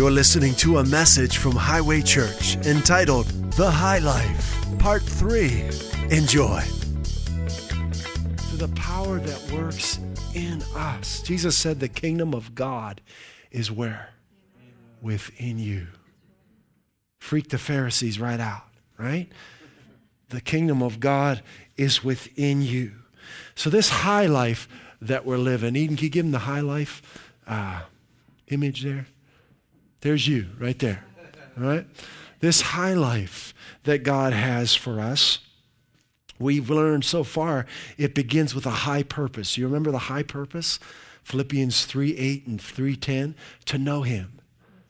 You're listening to a message from Highway Church entitled The High Life, Part 3. Enjoy. To the power that works in us. Jesus said the kingdom of God is where? Within you. Freak the Pharisees right out, right? The kingdom of God is within you. So, this high life that we're living, Eden, can you give them the high life uh, image there? There's you right there. All right? This high life that God has for us, we've learned so far, it begins with a high purpose. You remember the high purpose? Philippians 3 8 and 3 10, to know Him,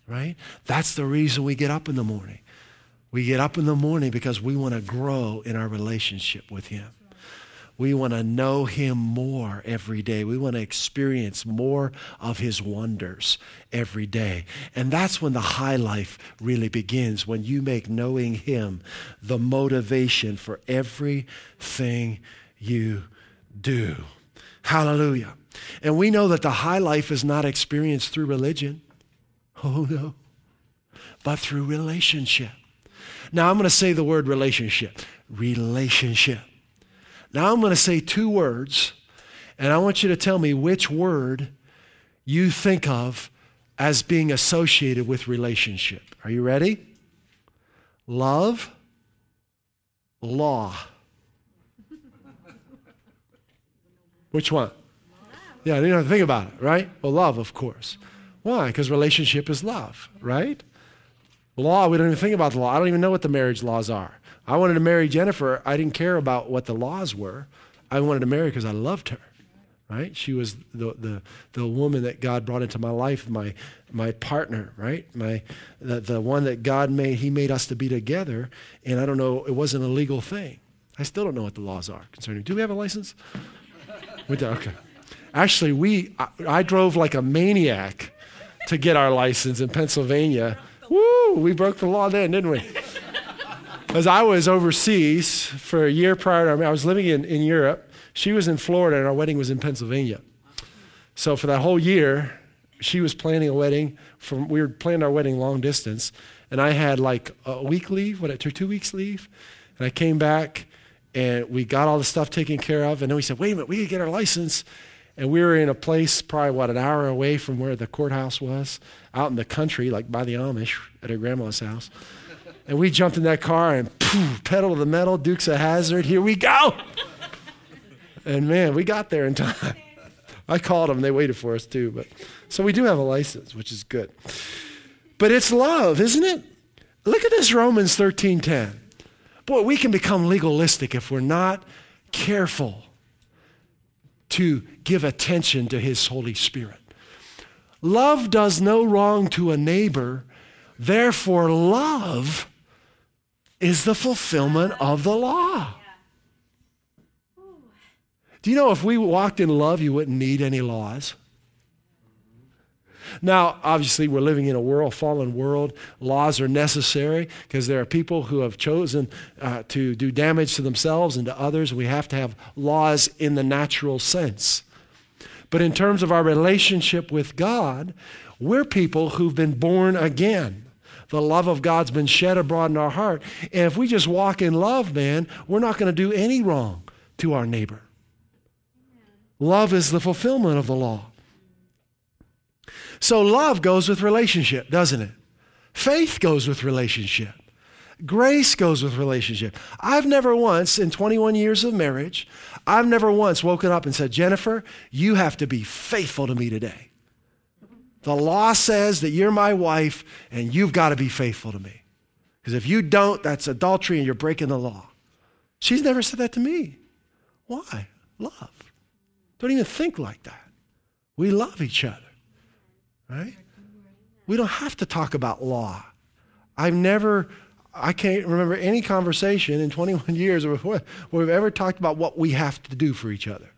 right? That's the reason we get up in the morning. We get up in the morning because we want to grow in our relationship with Him. We want to know Him more every day. We want to experience more of His wonders every day. And that's when the high life really begins, when you make knowing Him the motivation for everything you do. Hallelujah. And we know that the high life is not experienced through religion. Oh, no. But through relationship. Now I'm going to say the word relationship. Relationship. Now I'm going to say two words, and I want you to tell me which word you think of as being associated with relationship. Are you ready? Love, law. Which one? Yeah, you don't have to think about it, right? Well, love, of course. Why? Because relationship is love, right? Law, we don't even think about the law. I don't even know what the marriage laws are. I wanted to marry Jennifer. I didn't care about what the laws were. I wanted to marry because I loved her. Right? She was the, the, the woman that God brought into my life, my, my partner, right? My, the, the one that God made, He made us to be together. And I don't know, it wasn't a legal thing. I still don't know what the laws are concerning. Do we have a license? we do, okay. Actually, we, I, I drove like a maniac to get our license in Pennsylvania. Woo, we broke the law then, didn't we? As I was overseas for a year prior to, I was living in, in Europe. She was in Florida and our wedding was in Pennsylvania. So for that whole year, she was planning a wedding. From we were planning our wedding long distance, and I had like a week leave, what, two weeks leave, and I came back, and we got all the stuff taken care of, and then we said, wait a minute, we could get our license, and we were in a place probably what an hour away from where the courthouse was, out in the country, like by the Amish at her grandma's house. And we jumped in that car and poof, pedal to the metal, Dukes of Hazzard, here we go. And man, we got there in time. I called them, they waited for us too. But so we do have a license, which is good. But it's love, isn't it? Look at this Romans 13:10. Boy, we can become legalistic if we're not careful to give attention to his Holy Spirit. Love does no wrong to a neighbor, therefore, love is the fulfillment of the law. Do you know if we walked in love, you wouldn't need any laws? Now, obviously, we're living in a world, fallen world. Laws are necessary because there are people who have chosen uh, to do damage to themselves and to others. We have to have laws in the natural sense. But in terms of our relationship with God, we're people who've been born again. The love of God's been shed abroad in our heart. And if we just walk in love, man, we're not going to do any wrong to our neighbor. Love is the fulfillment of the law. So love goes with relationship, doesn't it? Faith goes with relationship. Grace goes with relationship. I've never once, in 21 years of marriage, I've never once woken up and said, Jennifer, you have to be faithful to me today. The law says that you're my wife and you've got to be faithful to me. Because if you don't, that's adultery and you're breaking the law. She's never said that to me. Why? Love. Don't even think like that. We love each other, right? We don't have to talk about law. I've never, I can't remember any conversation in 21 years where we've ever talked about what we have to do for each other.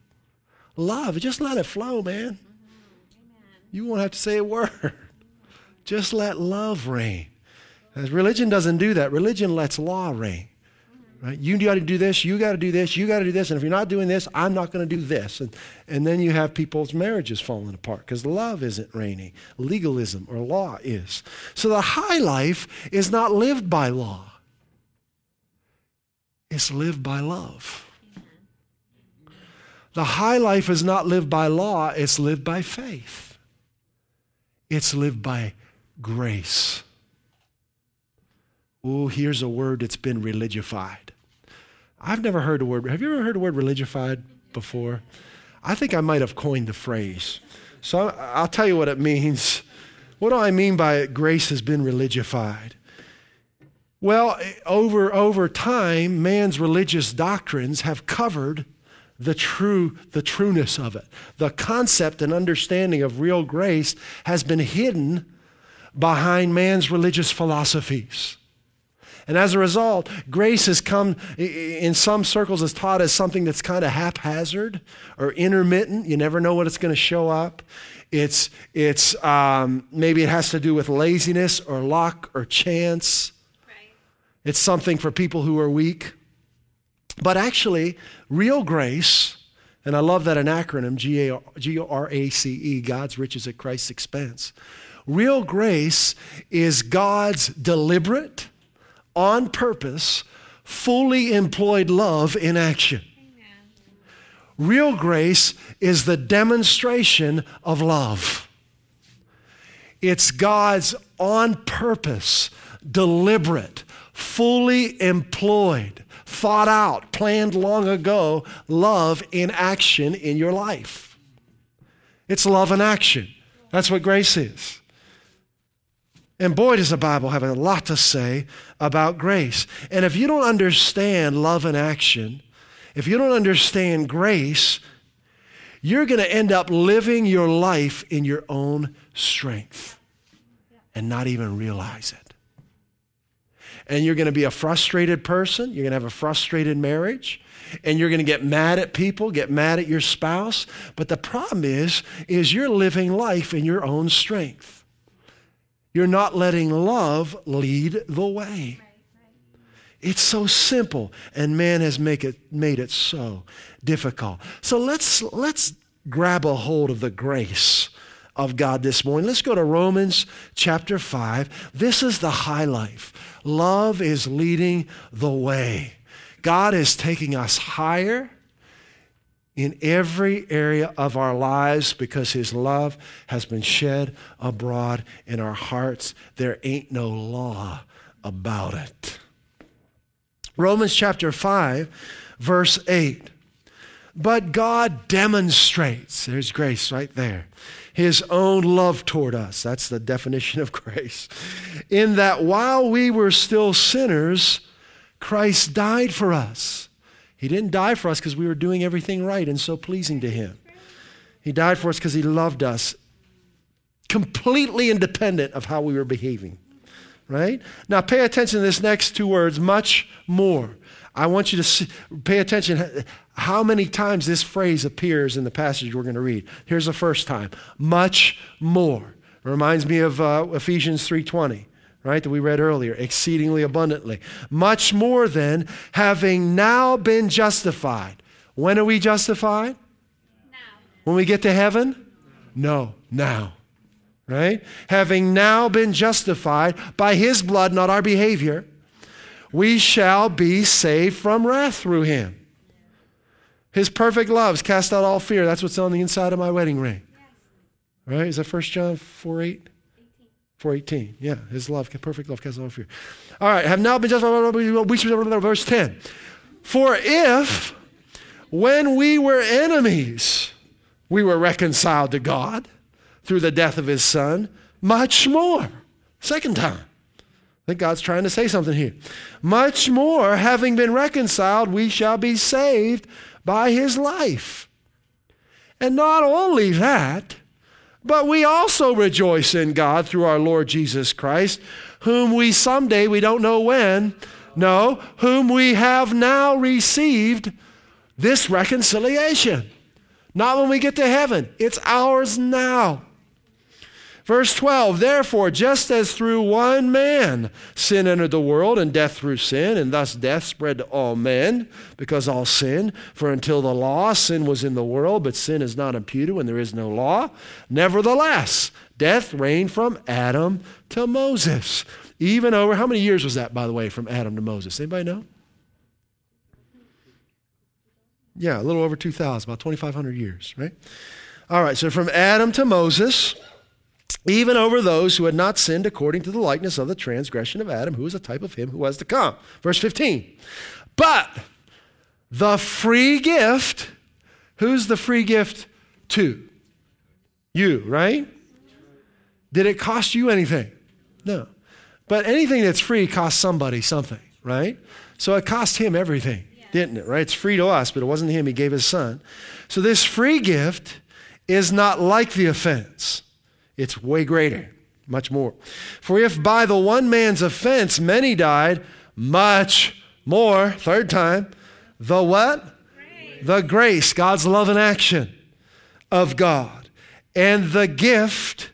Love, just let it flow, man. You won't have to say a word. Just let love reign. As religion doesn't do that. Religion lets law reign. Right? You got to do this, you got to do this, you got to do this, and if you're not doing this, I'm not going to do this. And, and then you have people's marriages falling apart because love isn't reigning. Legalism or law is. So the high life is not lived by law, it's lived by love. The high life is not lived by law, it's lived by faith. It's lived by grace. Oh, here's a word that's been religified. I've never heard a word. Have you ever heard the word religified before? I think I might have coined the phrase. So I'll tell you what it means. What do I mean by grace has been religified? Well, over, over time, man's religious doctrines have covered the true the trueness of it. The concept and understanding of real grace has been hidden behind man's religious philosophies. And as a result, grace has come in some circles as taught as something that's kind of haphazard or intermittent. You never know what it's going to show up. It's, it's um, maybe it has to do with laziness or luck or chance. Right. It's something for people who are weak. But actually, real grace, and I love that an acronym, G R A C E, God's riches at Christ's expense. Real grace is God's deliberate, on purpose, fully employed love in action. Real grace is the demonstration of love. It's God's on purpose, deliberate, fully employed, thought out, planned long ago love in action in your life. It's love in action. That's what grace is. And boy, does the Bible have a lot to say about grace. And if you don't understand love in action, if you don't understand grace, you're going to end up living your life in your own strength and not even realize it. And you're going to be a frustrated person. You're going to have a frustrated marriage. And you're going to get mad at people, get mad at your spouse. But the problem is, is you're living life in your own strength. You're not letting love lead the way. It's so simple, and man has make it, made it so difficult. So let's, let's grab a hold of the grace of God this morning. Let's go to Romans chapter 5. This is the high life. Love is leading the way. God is taking us higher in every area of our lives because his love has been shed abroad in our hearts. There ain't no law about it. Romans chapter 5, verse 8. But God demonstrates, there's grace right there, his own love toward us. That's the definition of grace. In that while we were still sinners, Christ died for us. He didn't die for us because we were doing everything right and so pleasing to Him. He died for us because He loved us, completely independent of how we were behaving. Right? Now, pay attention to this next two words much more. I want you to see, pay attention how many times this phrase appears in the passage we're going to read. Here's the first time much more. It reminds me of uh, Ephesians 3:20 right, that we read earlier, exceedingly abundantly. Much more than having now been justified. When are we justified? Now. When we get to heaven? No, now. Right? Having now been justified by his blood, not our behavior, we shall be saved from wrath through him. His perfect loves cast out all fear. That's what's on the inside of my wedding ring. Right? Is that 1 John 4 8? 418. Yeah, his love, perfect love casts out all fear. All right, have now been justified. We should Verse 10. For if, when we were enemies, we were reconciled to God through the death of his son, much more. Second time. I think God's trying to say something here. Much more, having been reconciled, we shall be saved by his life. And not only that, but we also rejoice in God through our Lord Jesus Christ, whom we someday, we don't know when, no, whom we have now received this reconciliation. Not when we get to heaven, it's ours now. Verse 12, therefore, just as through one man sin entered the world, and death through sin, and thus death spread to all men, because all sin. For until the law, sin was in the world, but sin is not imputed when there is no law. Nevertheless, death reigned from Adam to Moses. Even over, how many years was that, by the way, from Adam to Moses? Anybody know? Yeah, a little over 2,000, about 2,500 years, right? All right, so from Adam to Moses even over those who had not sinned according to the likeness of the transgression of Adam, who is a type of him who was to come. Verse 15. But the free gift, who's the free gift to? You, right? Did it cost you anything? No. But anything that's free costs somebody something, right? So it cost him everything, didn't it, right? It's free to us, but it wasn't him. He gave his son. So this free gift is not like the offense. It's way greater, much more. For if by the one man's offense many died, much more, third time, the what? Grace. The grace, God's love and action of God. And the gift,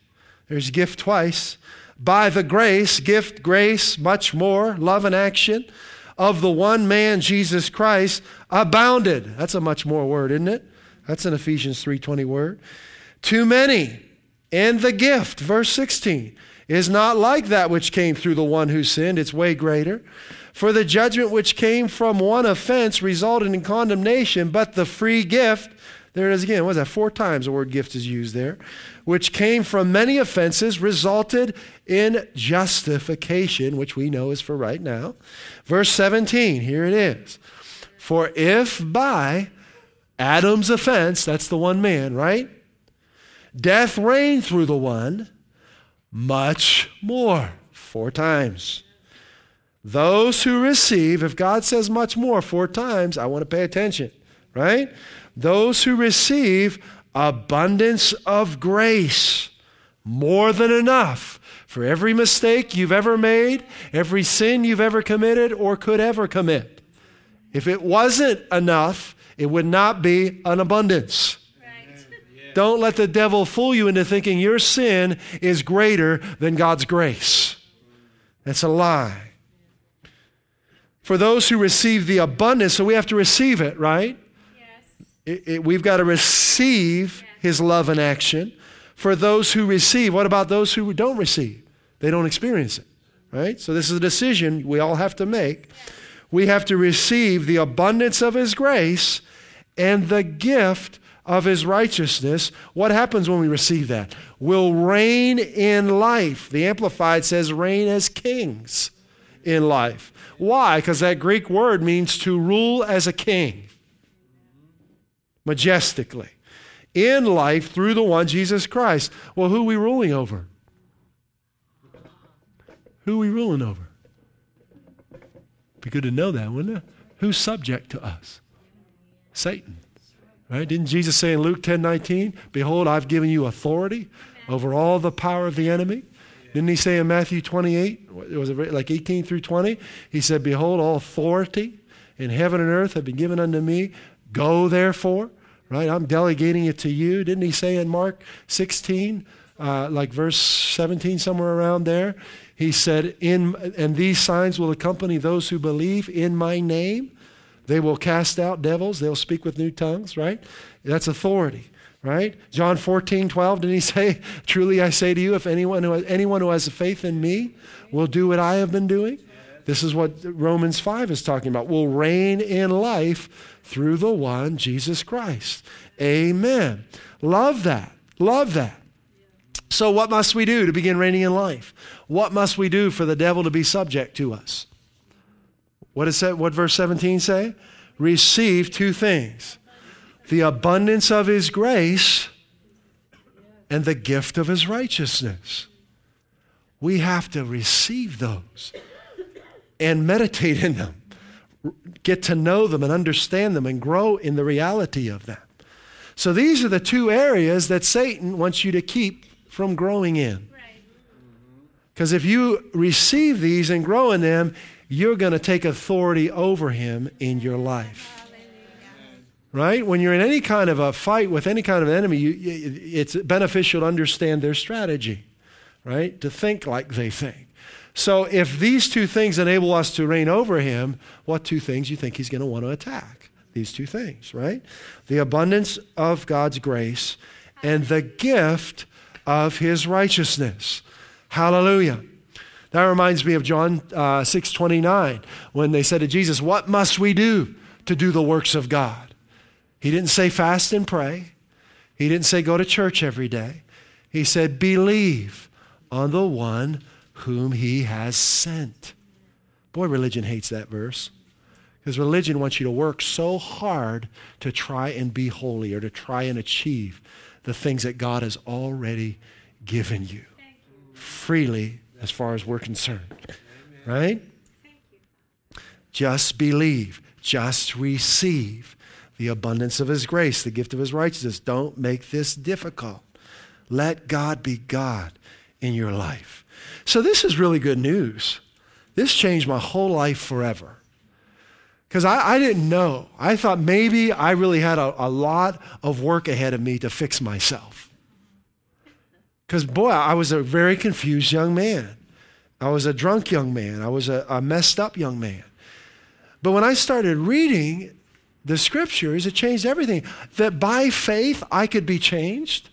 there's gift twice, by the grace, gift, grace, much more, love and action of the one man, Jesus Christ, abounded. That's a much more word, isn't it? That's an Ephesians 3:20 word. Too many and the gift, verse 16, is not like that which came through the one who sinned. It's way greater. For the judgment which came from one offense resulted in condemnation, but the free gift, there it is again, what is that? Four times the word gift is used there, which came from many offenses resulted in justification, which we know is for right now. Verse 17, here it is. For if by Adam's offense, that's the one man, right? Death reigned through the one, much more, four times. Those who receive, if God says much more four times, I want to pay attention, right? Those who receive abundance of grace, more than enough for every mistake you've ever made, every sin you've ever committed or could ever commit. If it wasn't enough, it would not be an abundance. Don't let the devil fool you into thinking your sin is greater than God's grace. That's a lie. For those who receive the abundance, so we have to receive it, right? Yes. It, it, we've got to receive yes. his love and action. For those who receive, what about those who don't receive? They don't experience it, right? So this is a decision we all have to make. Yes. We have to receive the abundance of his grace and the gift of his righteousness, what happens when we receive that? We'll reign in life. The Amplified says reign as kings in life. Why? Because that Greek word means to rule as a king, majestically, in life through the one, Jesus Christ. Well, who are we ruling over? Who are we ruling over? Be good to know that, wouldn't it? Who's subject to us? Satan. Right? Didn't Jesus say in Luke 10 19, Behold, I've given you authority over all the power of the enemy? Didn't he say in Matthew 28, was it like 18 through 20? He said, Behold, all authority in heaven and earth have been given unto me. Go therefore, right? I'm delegating it to you. Didn't he say in Mark 16, uh, like verse 17, somewhere around there? He said, in, And these signs will accompany those who believe in my name. They will cast out devils. They'll speak with new tongues, right? That's authority, right? John 14, 12, didn't he say, Truly I say to you, if anyone who has, anyone who has faith in me will do what I have been doing, this is what Romans 5 is talking about. Will reign in life through the one, Jesus Christ. Amen. Love that. Love that. So, what must we do to begin reigning in life? What must we do for the devil to be subject to us? What does that, what verse 17 say? Receive two things the abundance of his grace and the gift of his righteousness. We have to receive those and meditate in them, get to know them and understand them and grow in the reality of them. So these are the two areas that Satan wants you to keep from growing in. Because if you receive these and grow in them, you're going to take authority over him in your life. Right? When you're in any kind of a fight with any kind of enemy, you, it's beneficial to understand their strategy. right? To think like they think. So if these two things enable us to reign over him, what two things you think he's going to want to attack? These two things, right? The abundance of God's grace and the gift of his righteousness. Hallelujah. That reminds me of John uh, 6 29, when they said to Jesus, What must we do to do the works of God? He didn't say fast and pray. He didn't say go to church every day. He said, Believe on the one whom he has sent. Boy, religion hates that verse. Because religion wants you to work so hard to try and be holy or to try and achieve the things that God has already given you freely as far as we're concerned. Right? Just believe, just receive the abundance of His grace, the gift of His righteousness. Don't make this difficult. Let God be God in your life. So, this is really good news. This changed my whole life forever. Because I, I, didn't know. I thought maybe I really had a, a lot of work ahead of me to fix myself. Because, boy, I was a very confused young man. I was a drunk young man. I was a, a messed up young man. But when I started reading the scriptures, it changed everything. That by faith I could be changed.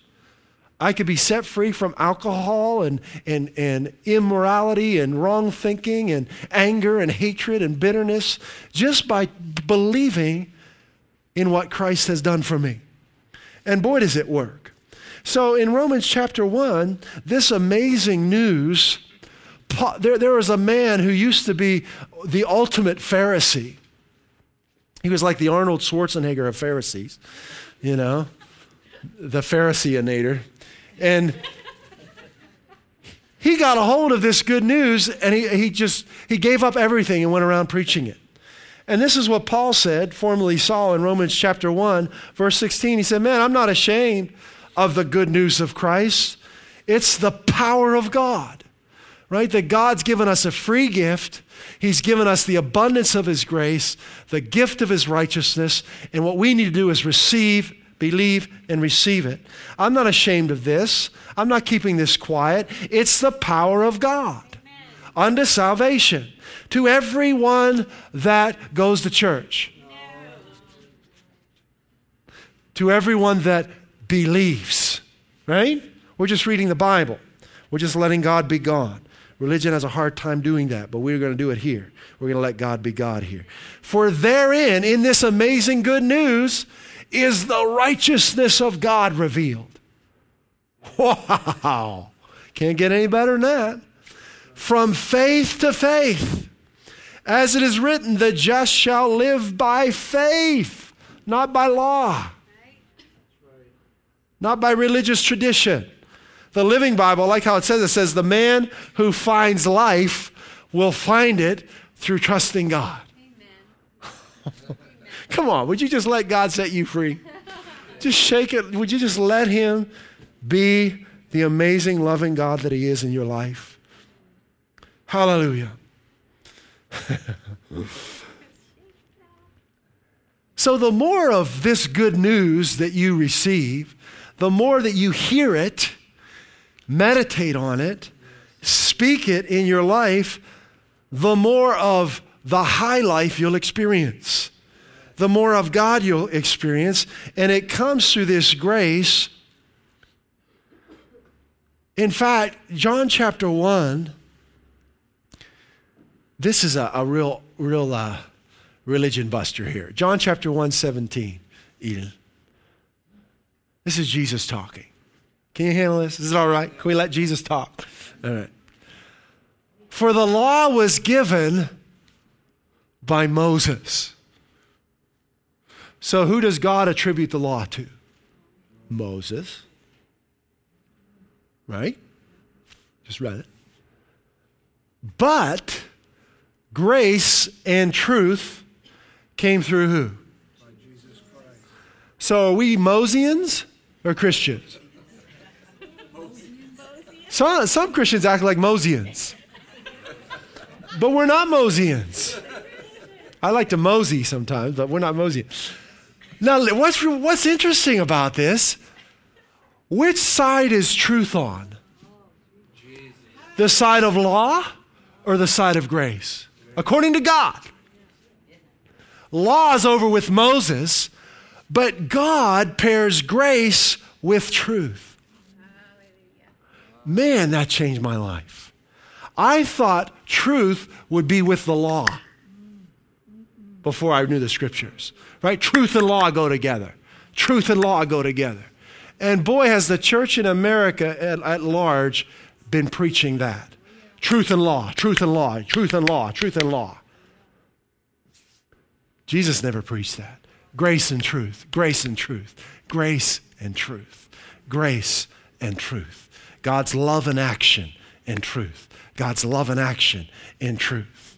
I could be set free from alcohol and, and, and immorality and wrong thinking and anger and hatred and bitterness just by believing in what Christ has done for me. And boy, does it work. So in Romans chapter 1, this amazing news there, there was a man who used to be the ultimate Pharisee. He was like the Arnold Schwarzenegger of Pharisees, you know, the Phariseeinator. And he got a hold of this good news and he, he just he gave up everything and went around preaching it. And this is what Paul said, formerly Saul, in Romans chapter 1, verse 16. He said, Man, I'm not ashamed of the good news of Christ. It's the power of God right? That God's given us a free gift. He's given us the abundance of His grace, the gift of His righteousness, and what we need to do is receive, believe, and receive it. I'm not ashamed of this. I'm not keeping this quiet. It's the power of God Amen. unto salvation to everyone that goes to church, to everyone that believes, right? We're just reading the Bible. We're just letting God be God. Religion has a hard time doing that, but we're going to do it here. We're going to let God be God here. For therein, in this amazing good news, is the righteousness of God revealed. Wow. Can't get any better than that. From faith to faith. As it is written, the just shall live by faith, not by law, not by religious tradition the Living Bible, I like how it says it says, the man who finds life will find it through trusting God. Come on, would you just let God set you free? Just shake it. Would you just let Him be the amazing, loving God that He is in your life? Hallelujah. so, the more of this good news that you receive, the more that you hear it, meditate on it, speak it in your life, the more of the high life you'll experience. The more of God you'll experience. And it comes through this grace. In fact, John chapter 1, this is a, a real, real uh, religion buster here. John chapter 1, 17, Eden. This is Jesus talking. Can you handle this? Is it all right? Can we let Jesus talk? All right. For the law was given by Moses. So who does God attribute the law to? Moses. Right? Just read it. But grace and truth came through who? By Jesus Christ. So are we Mosians or Christians? Some, some Christians act like Mosians. But we're not Mosians. I like to mosey sometimes, but we're not Mosians. Now, what's, what's interesting about this? Which side is truth on? The side of law or the side of grace? According to God. Law is over with Moses, but God pairs grace with truth. Man, that changed my life. I thought truth would be with the law before I knew the scriptures, right? Truth and law go together. Truth and law go together. And boy, has the church in America at, at large been preaching that. Truth and law, truth and law, truth and law, truth and law. Jesus never preached that. Grace and truth, grace and truth, grace and truth, grace and truth. God's love and action in truth. God's love and action in truth.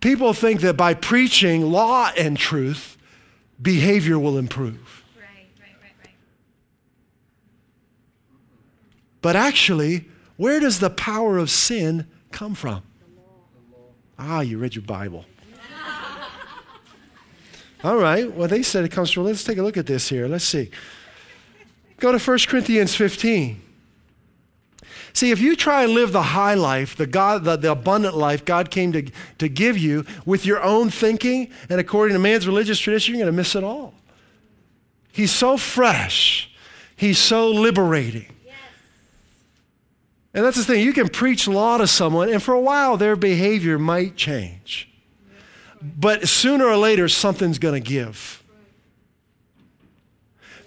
People think that by preaching law and truth, behavior will improve. But actually, where does the power of sin come from? Ah, you read your Bible. All right, well, they said it comes from, let's take a look at this here. Let's see. Go to 1 Corinthians 15. See, if you try and live the high life, the, God, the, the abundant life God came to, to give you with your own thinking and according to man's religious tradition, you're going to miss it all. He's so fresh, He's so liberating. And that's the thing, you can preach law to someone, and for a while their behavior might change. But sooner or later, something's going to give.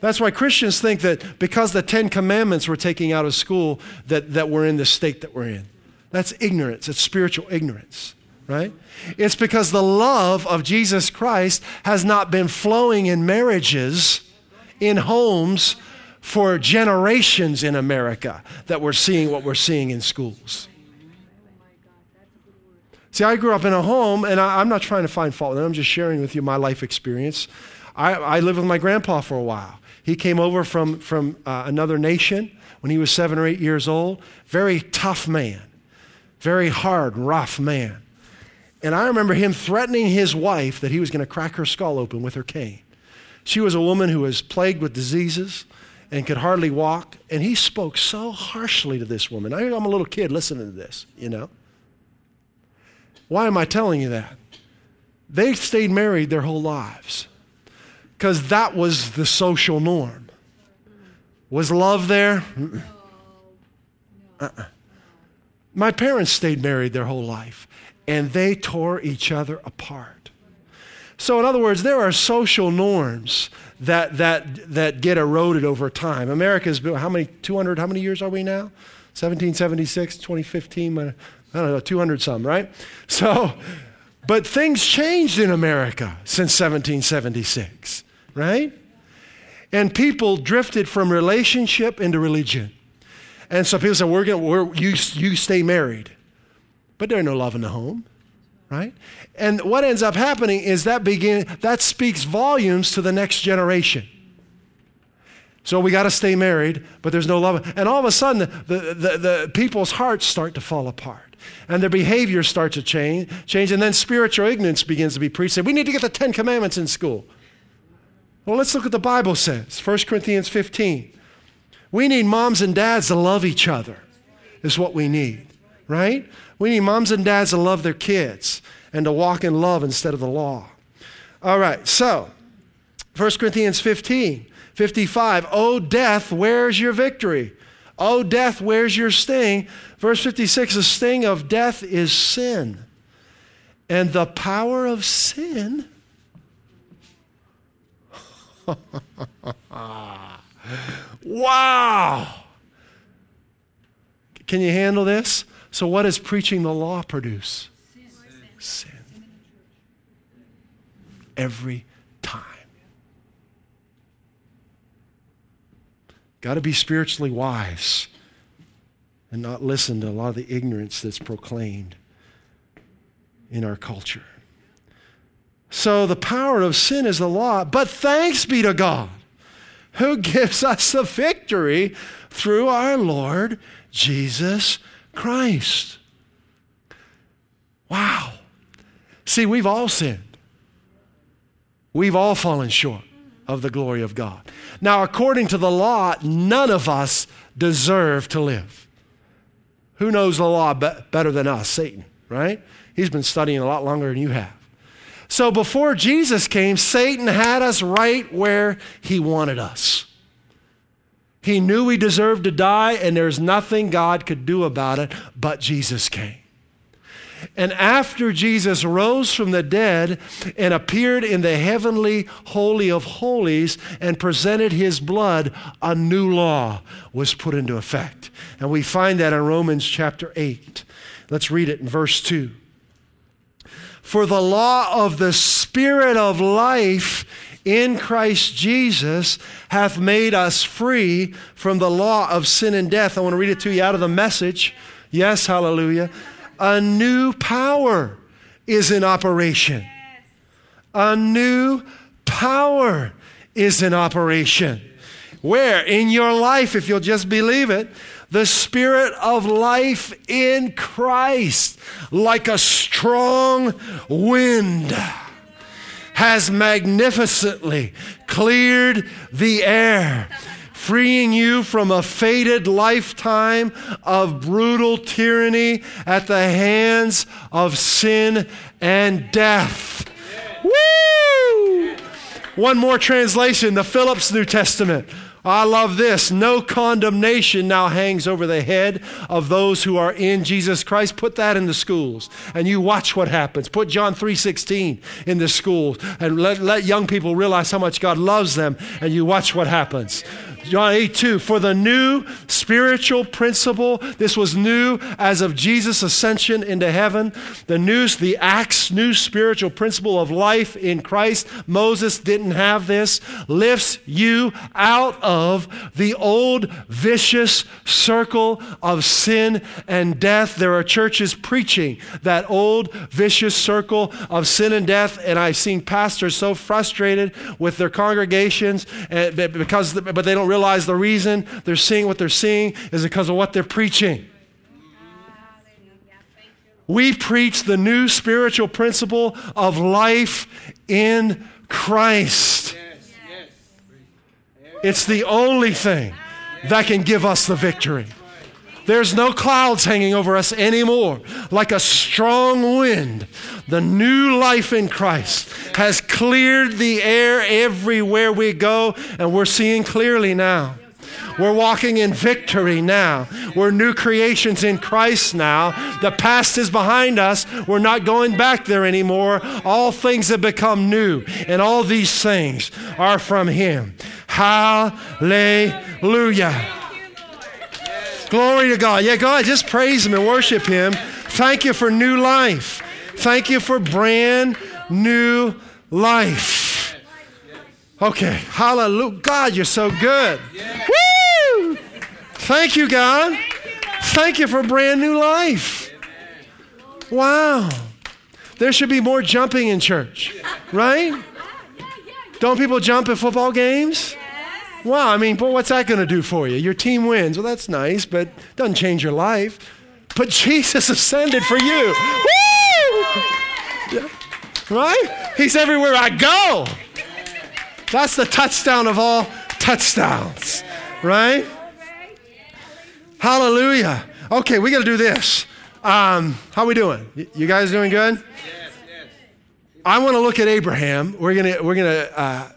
That's why Christians think that because the Ten Commandments we're taking out of school, that, that we're in the state that we're in. That's ignorance, it's spiritual ignorance, right? It's because the love of Jesus Christ has not been flowing in marriages, in homes, for generations in America that we're seeing what we're seeing in schools. See, I grew up in a home, and I, am not trying to find fault I'm just sharing with you my life experience. I, I lived with my grandpa for a while. He came over from, from uh, another nation when he was seven or eight years old. Very tough man, very hard, rough man. And I remember him threatening his wife that he was going to crack her skull open with her cane. She was a woman who was plagued with diseases and could hardly walk. And he spoke so harshly to this woman. I, I'm a little kid listening to this, you know. Why am I telling you that? They stayed married their whole lives because that was the social norm. Was love there? Uh-uh. My parents stayed married their whole life and they tore each other apart. So, in other words, there are social norms that, that, that get eroded over time. America's been, how many, 200, how many years are we now? 1776, 2015, I don't know, 200 some, right? So, but things changed in America since 1776, right? And people drifted from relationship into religion. And so people said, we're going we're, you, you stay married. But there's no love in the home right? And what ends up happening is that begin that speaks volumes to the next generation. So we got to stay married, but there's no love. And all of a sudden, the, the, the, people's hearts start to fall apart. And their behavior starts to change, change. And then spiritual ignorance begins to be preached. We need to get the Ten Commandments in school. Well, let's look what the Bible says 1 Corinthians 15. We need moms and dads to love each other, is what we need, right? We need moms and dads to love their kids and to walk in love instead of the law. All right, so 1 Corinthians 15, 55. Oh, death, where's your victory? Oh, death, where's your sting? Verse 56 the sting of death is sin. And the power of sin. wow. Can you handle this? So, what does preaching the law produce? Sin. Every time. Got to be spiritually wise and not listen to a lot of the ignorance that's proclaimed in our culture. So, the power of sin is the law, but thanks be to God who gives us the victory through our Lord Jesus Christ. Wow. See, we've all sinned. We've all fallen short of the glory of God. Now, according to the law, none of us deserve to live. Who knows the law be- better than us? Satan, right? He's been studying a lot longer than you have. So before Jesus came, Satan had us right where he wanted us. He knew we deserved to die, and there's nothing God could do about it, but Jesus came. And after Jesus rose from the dead and appeared in the heavenly Holy of Holies and presented his blood, a new law was put into effect. And we find that in Romans chapter 8. Let's read it in verse 2. For the law of the Spirit of life in Christ Jesus hath made us free from the law of sin and death. I want to read it to you out of the message. Yes, hallelujah. A new power is in operation. A new power is in operation. Where? In your life, if you'll just believe it. The spirit of life in Christ, like a strong wind has magnificently cleared the air, freeing you from a fated lifetime of brutal tyranny at the hands of sin and death. Woo! One more translation, the Phillips New Testament. I love this. No condemnation now hangs over the head of those who are in Jesus Christ. Put that in the schools and you watch what happens. Put John 3:16 in the schools and let, let young people realize how much God loves them and you watch what happens. John 8 2, for the new spiritual principle, this was new as of Jesus' ascension into heaven. The new, the Acts new spiritual principle of life in Christ, Moses didn't have this, lifts you out of the old vicious circle of sin and death. There are churches preaching that old vicious circle of sin and death, and I've seen pastors so frustrated with their congregations eh, because, but they don't realize the reason they're seeing what they're seeing is because of what they're preaching. We preach the new spiritual principle of life in Christ. It's the only thing that can give us the victory. There's no clouds hanging over us anymore. Like a strong wind, the new life in Christ has cleared the air everywhere we go, and we're seeing clearly now. We're walking in victory now. We're new creations in Christ now. The past is behind us. We're not going back there anymore. All things have become new, and all these things are from Him. Hallelujah. Glory to God. Yeah, God, just praise Him and worship Him. Thank you for new life. Thank you for brand new life. Okay, hallelujah. God, you're so good. Woo! Thank you, God. Thank you for brand new life. Wow. There should be more jumping in church, right? Don't people jump at football games? Wow, I mean, but what's that going to do for you? Your team wins. Well, that's nice, but it doesn't change your life. But Jesus ascended for you. Woo! Yeah. Right? He's everywhere I go. That's the touchdown of all touchdowns. Right? Hallelujah. Okay, we got to do this. Um, how we doing? You guys doing good? Yes, yes. I want to look at Abraham. We're gonna we're gonna uh,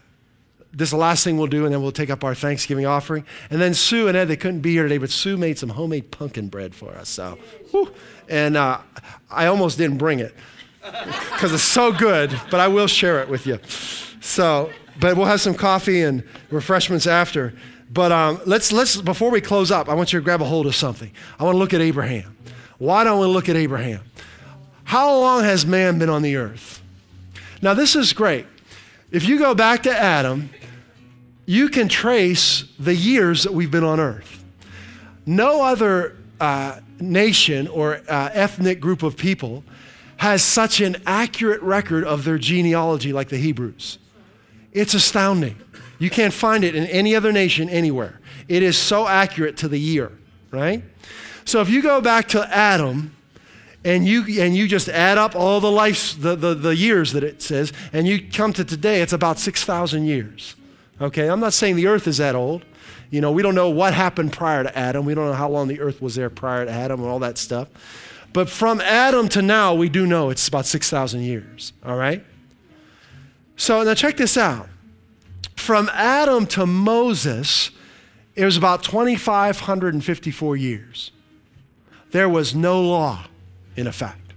this is the last thing we'll do, and then we'll take up our Thanksgiving offering. And then Sue and Ed, they couldn't be here today, but Sue made some homemade pumpkin bread for us. So, whew. and uh, I almost didn't bring it because it's so good, but I will share it with you. So, but we'll have some coffee and refreshments after. But um, let's let's before we close up, I want you to grab a hold of something. I want to look at Abraham. Why don't we look at Abraham? How long has man been on the earth? Now, this is great. If you go back to Adam, you can trace the years that we've been on earth. No other uh, nation or uh, ethnic group of people has such an accurate record of their genealogy like the Hebrews. It's astounding. You can't find it in any other nation anywhere. It is so accurate to the year, right? So if you go back to Adam and you, and you just add up all the lives, the, the, the years that it says, and you come to today, it's about 6,000 years. Okay, I'm not saying the earth is that old. You know, we don't know what happened prior to Adam. We don't know how long the earth was there prior to Adam and all that stuff. But from Adam to now, we do know it's about 6,000 years, all right? So now check this out. From Adam to Moses, it was about 2,554 years. There was no law in effect.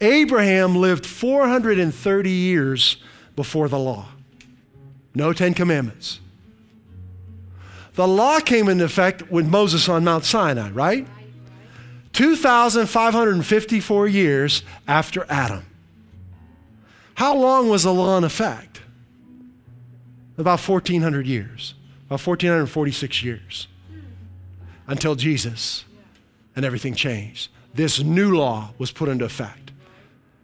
Abraham lived 430 years before the law. No Ten Commandments. The law came into effect with Moses on Mount Sinai, right? 2,554 years after Adam. How long was the law in effect? About 1,400 years, about 1,446 years until Jesus and everything changed. This new law was put into effect.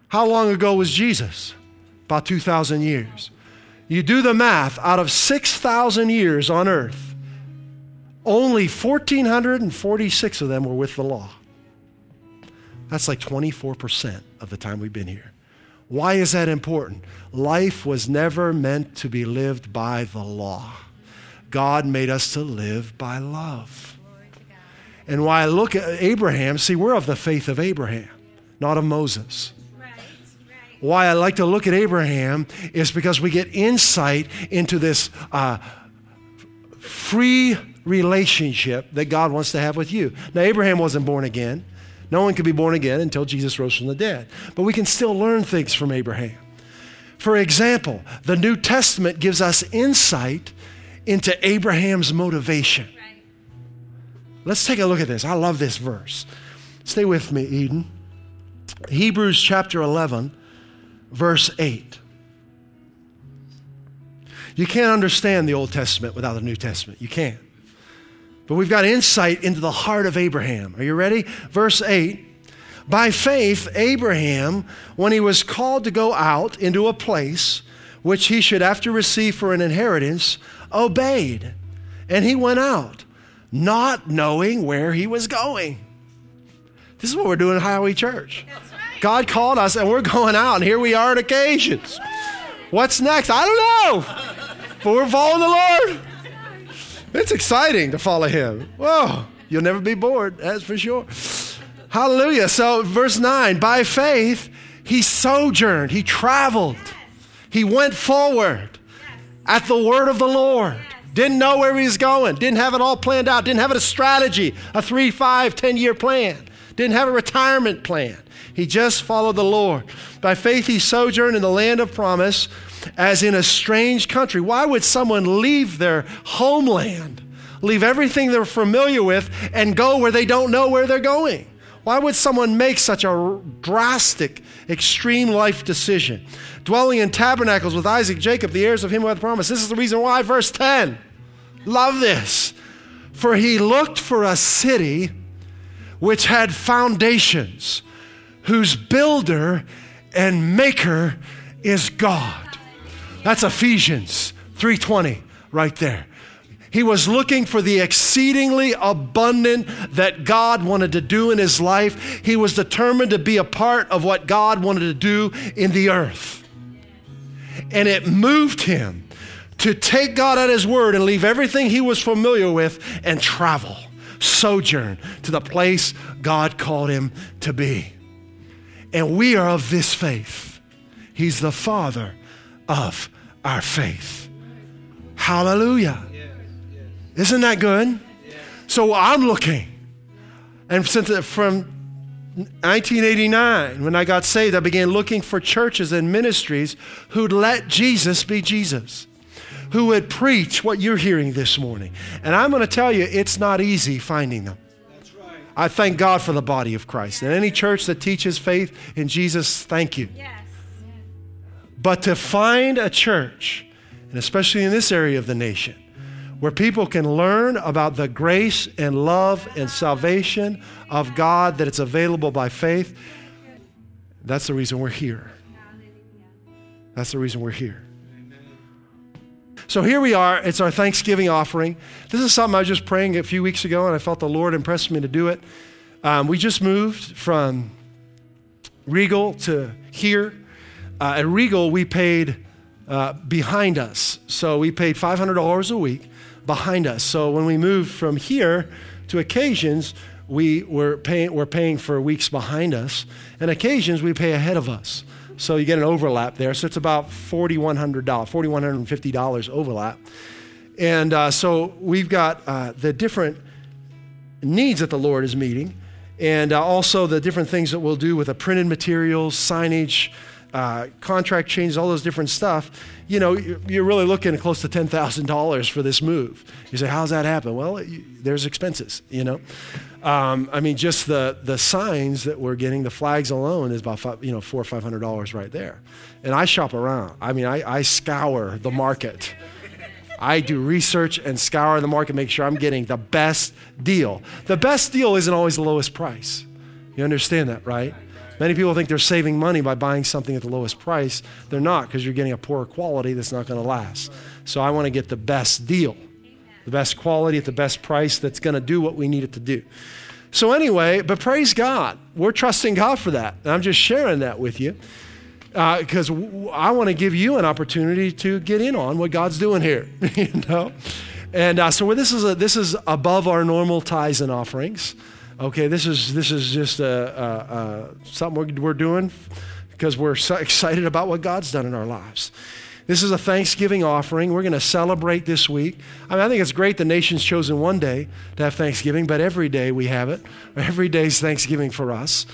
How long ago was Jesus? About 2,000 years. You do the math, out of 6,000 years on earth, only 1,446 of them were with the law. That's like 24% of the time we've been here. Why is that important? Life was never meant to be lived by the law. God made us to live by love. And why I look at Abraham, see, we're of the faith of Abraham, not of Moses. Why I like to look at Abraham is because we get insight into this uh, free relationship that God wants to have with you. Now, Abraham wasn't born again. No one could be born again until Jesus rose from the dead. But we can still learn things from Abraham. For example, the New Testament gives us insight into Abraham's motivation. Let's take a look at this. I love this verse. Stay with me, Eden. Hebrews chapter 11, verse 8. You can't understand the Old Testament without the New Testament. You can't. But we've got insight into the heart of Abraham. Are you ready? Verse 8 By faith, Abraham, when he was called to go out into a place which he should after receive for an inheritance, obeyed. And he went out, not knowing where he was going. This is what we're doing at Highway Church. God called us and we're going out, and here we are at occasions. What's next? I don't know. But we're following the Lord. It's exciting to follow him. Whoa, you'll never be bored, that's for sure. Hallelujah. So, verse 9 by faith, he sojourned, he traveled, he went forward at the word of the Lord. Didn't know where he was going, didn't have it all planned out, didn't have a strategy, a three, five, ten year plan, didn't have a retirement plan. He just followed the Lord. By faith, he sojourned in the land of promise as in a strange country. Why would someone leave their homeland, leave everything they're familiar with, and go where they don't know where they're going? Why would someone make such a drastic, extreme life decision? Dwelling in tabernacles with Isaac, Jacob, the heirs of him who had the promise. This is the reason why. Verse 10. Love this. For he looked for a city which had foundations, whose builder and maker is God. That's Ephesians 3:20 right there. He was looking for the exceedingly abundant that God wanted to do in his life. He was determined to be a part of what God wanted to do in the earth. And it moved him to take God at his word and leave everything he was familiar with and travel, sojourn to the place God called him to be. And we are of this faith. He's the Father of our faith. Hallelujah. Isn't that good? So I'm looking. And since from 1989, when I got saved, I began looking for churches and ministries who'd let Jesus be Jesus, who would preach what you're hearing this morning. And I'm going to tell you, it's not easy finding them. I thank God for the body of Christ. And any church that teaches faith in Jesus, thank you. Yes. But to find a church, and especially in this area of the nation, where people can learn about the grace and love and salvation of God, that it's available by faith, that's the reason we're here. That's the reason we're here. So here we are. It's our Thanksgiving offering. This is something I was just praying a few weeks ago, and I felt the Lord impressed me to do it. Um, we just moved from Regal to here. Uh, at Regal, we paid uh, behind us. So we paid $500 a week behind us. So when we move from here to occasions, we, we're, we're paying for weeks behind us, and occasions we pay ahead of us. So you get an overlap there. So it's about $4,100, $4,150 overlap. And uh, so we've got uh, the different needs that the Lord is meeting, and uh, also the different things that we'll do with the printed materials, signage, uh, contract changes, all those different stuff, you know, you're really looking close to $10,000 for this move. You say, how's that happen? Well, there's expenses, you know. Um, I mean, just the, the signs that we're getting, the flags alone is about, five, you know, four or $500 right there. And I shop around. I mean, I, I scour the market. I do research and scour the market, make sure I'm getting the best deal. The best deal isn't always the lowest price. You understand that, right? Many people think they're saving money by buying something at the lowest price. They're not because you're getting a poorer quality that's not going to last. So I want to get the best deal, the best quality at the best price that's going to do what we need it to do. So, anyway, but praise God. We're trusting God for that. And I'm just sharing that with you because uh, w- I want to give you an opportunity to get in on what God's doing here, you know? And uh, so this is, a, this is above our normal tithes and offerings. Okay, this is this is just a, a, a something we're, doing because we're so excited about what God's done in our lives. This is a Thanksgiving offering. We're going to celebrate this week. I mean, I think it's great the nation's chosen one day to have Thanksgiving, but every day we have it. Every day is Thanksgiving for us.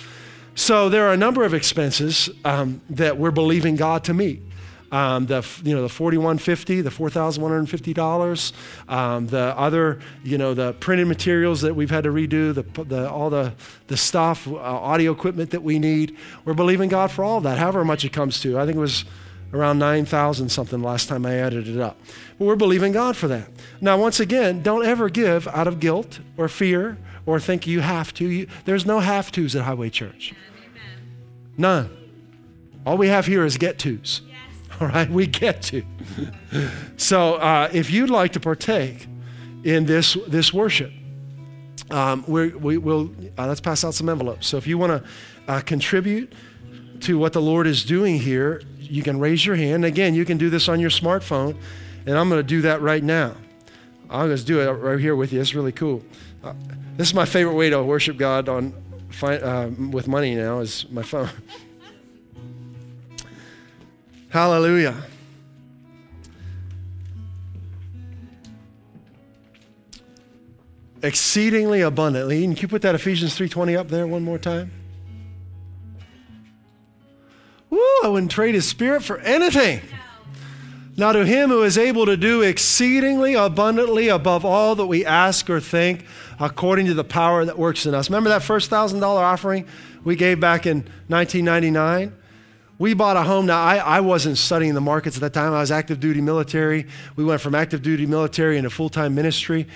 So there are a number of expenses um, that we're believing God to meet um, the you know the 4150 the $4150 um, the other you know the printed materials that we've had to redo the, the all the the stuff uh, audio equipment that we need. We're believing god for all of that however much it comes to. I think it was around 9000 something last time i added it up. But we're believing god for that. Now once again don't ever give out of guilt or fear or think you have to. You, there's no have to's at highway church. None. All we have here is get to's all right, we get to. so uh, if you'd like to partake in this, this worship, um, we will uh, let's pass out some envelopes. So if you want to uh, contribute to what the Lord is doing here, you can raise your hand. Again, you can do this on your smartphone, and I'm going to do that right now. I'm going to do it right here with you. It's really cool. Uh, this is my favorite way to worship God on uh, with money now is my phone. Hallelujah. Exceedingly abundantly. Can you put that Ephesians 3:20 up there one more time? Woo, I wouldn't trade his spirit for anything. Now, to him who is able to do exceedingly abundantly above all that we ask or think, according to the power that works in us. Remember that first $1,000 offering we gave back in 1999? We bought a home. Now, I, I wasn't studying the markets at that time. I was active duty military. We went from active duty military into full time ministry.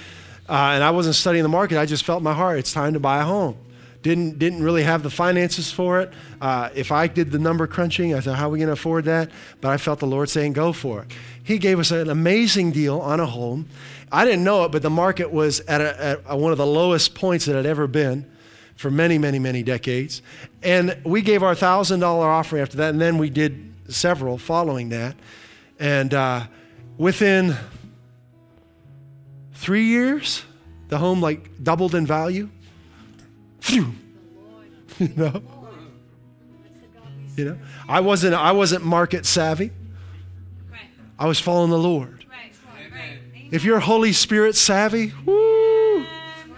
Uh, and I wasn't studying the market. I just felt my heart it's time to buy a home. Didn't, didn't really have the finances for it. Uh, if I did the number crunching, I thought, how are we going to afford that? But I felt the Lord saying, go for it. He gave us an amazing deal on a home. I didn't know it, but the market was at, a, at one of the lowest points it had ever been for many, many, many decades. And we gave our $1,000 offering after that, and then we did several following that. And uh, within three years, the home like doubled in value. Phew. you know? You know, I wasn't I wasn't market savvy. I was following the Lord. If you're Holy Spirit savvy, woo,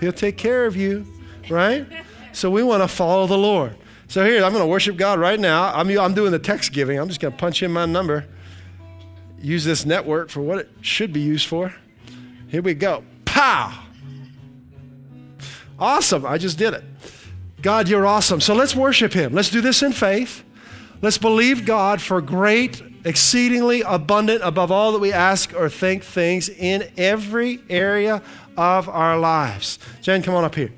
He'll take care of you, right? So we want to follow the Lord. So here, I'm going to worship God right now. I'm, I'm doing the text giving. I'm just going to punch in my number, use this network for what it should be used for. Here we go. Pow! Awesome. I just did it. God, you're awesome. So let's worship Him. Let's do this in faith. Let's believe God for great, exceedingly abundant, above all that we ask or think things in every area of our lives. Jen, come on up here.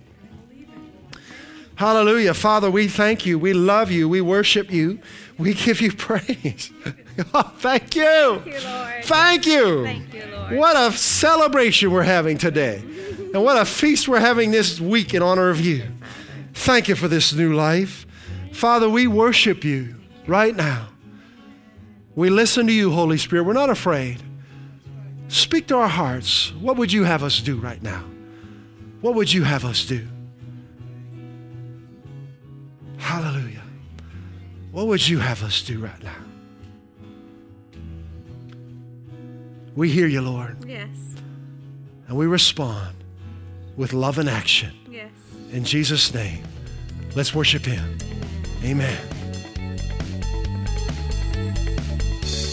Hallelujah. Father, we thank you. We love you. We worship you. We give you praise. oh, thank you. Thank you, Lord. Thank you. Thank you, Lord. What a celebration we're having today. And what a feast we're having this week in honor of you. Thank you for this new life. Father, we worship you right now. We listen to you, Holy Spirit. We're not afraid. Speak to our hearts. What would you have us do right now? What would you have us do? Hallelujah. What would you have us do right now? We hear you, Lord. Yes. And we respond with love and action. Yes. In Jesus' name, let's worship Him. Amen.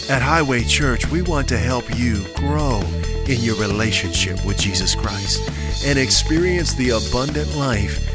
At Highway Church, we want to help you grow in your relationship with Jesus Christ and experience the abundant life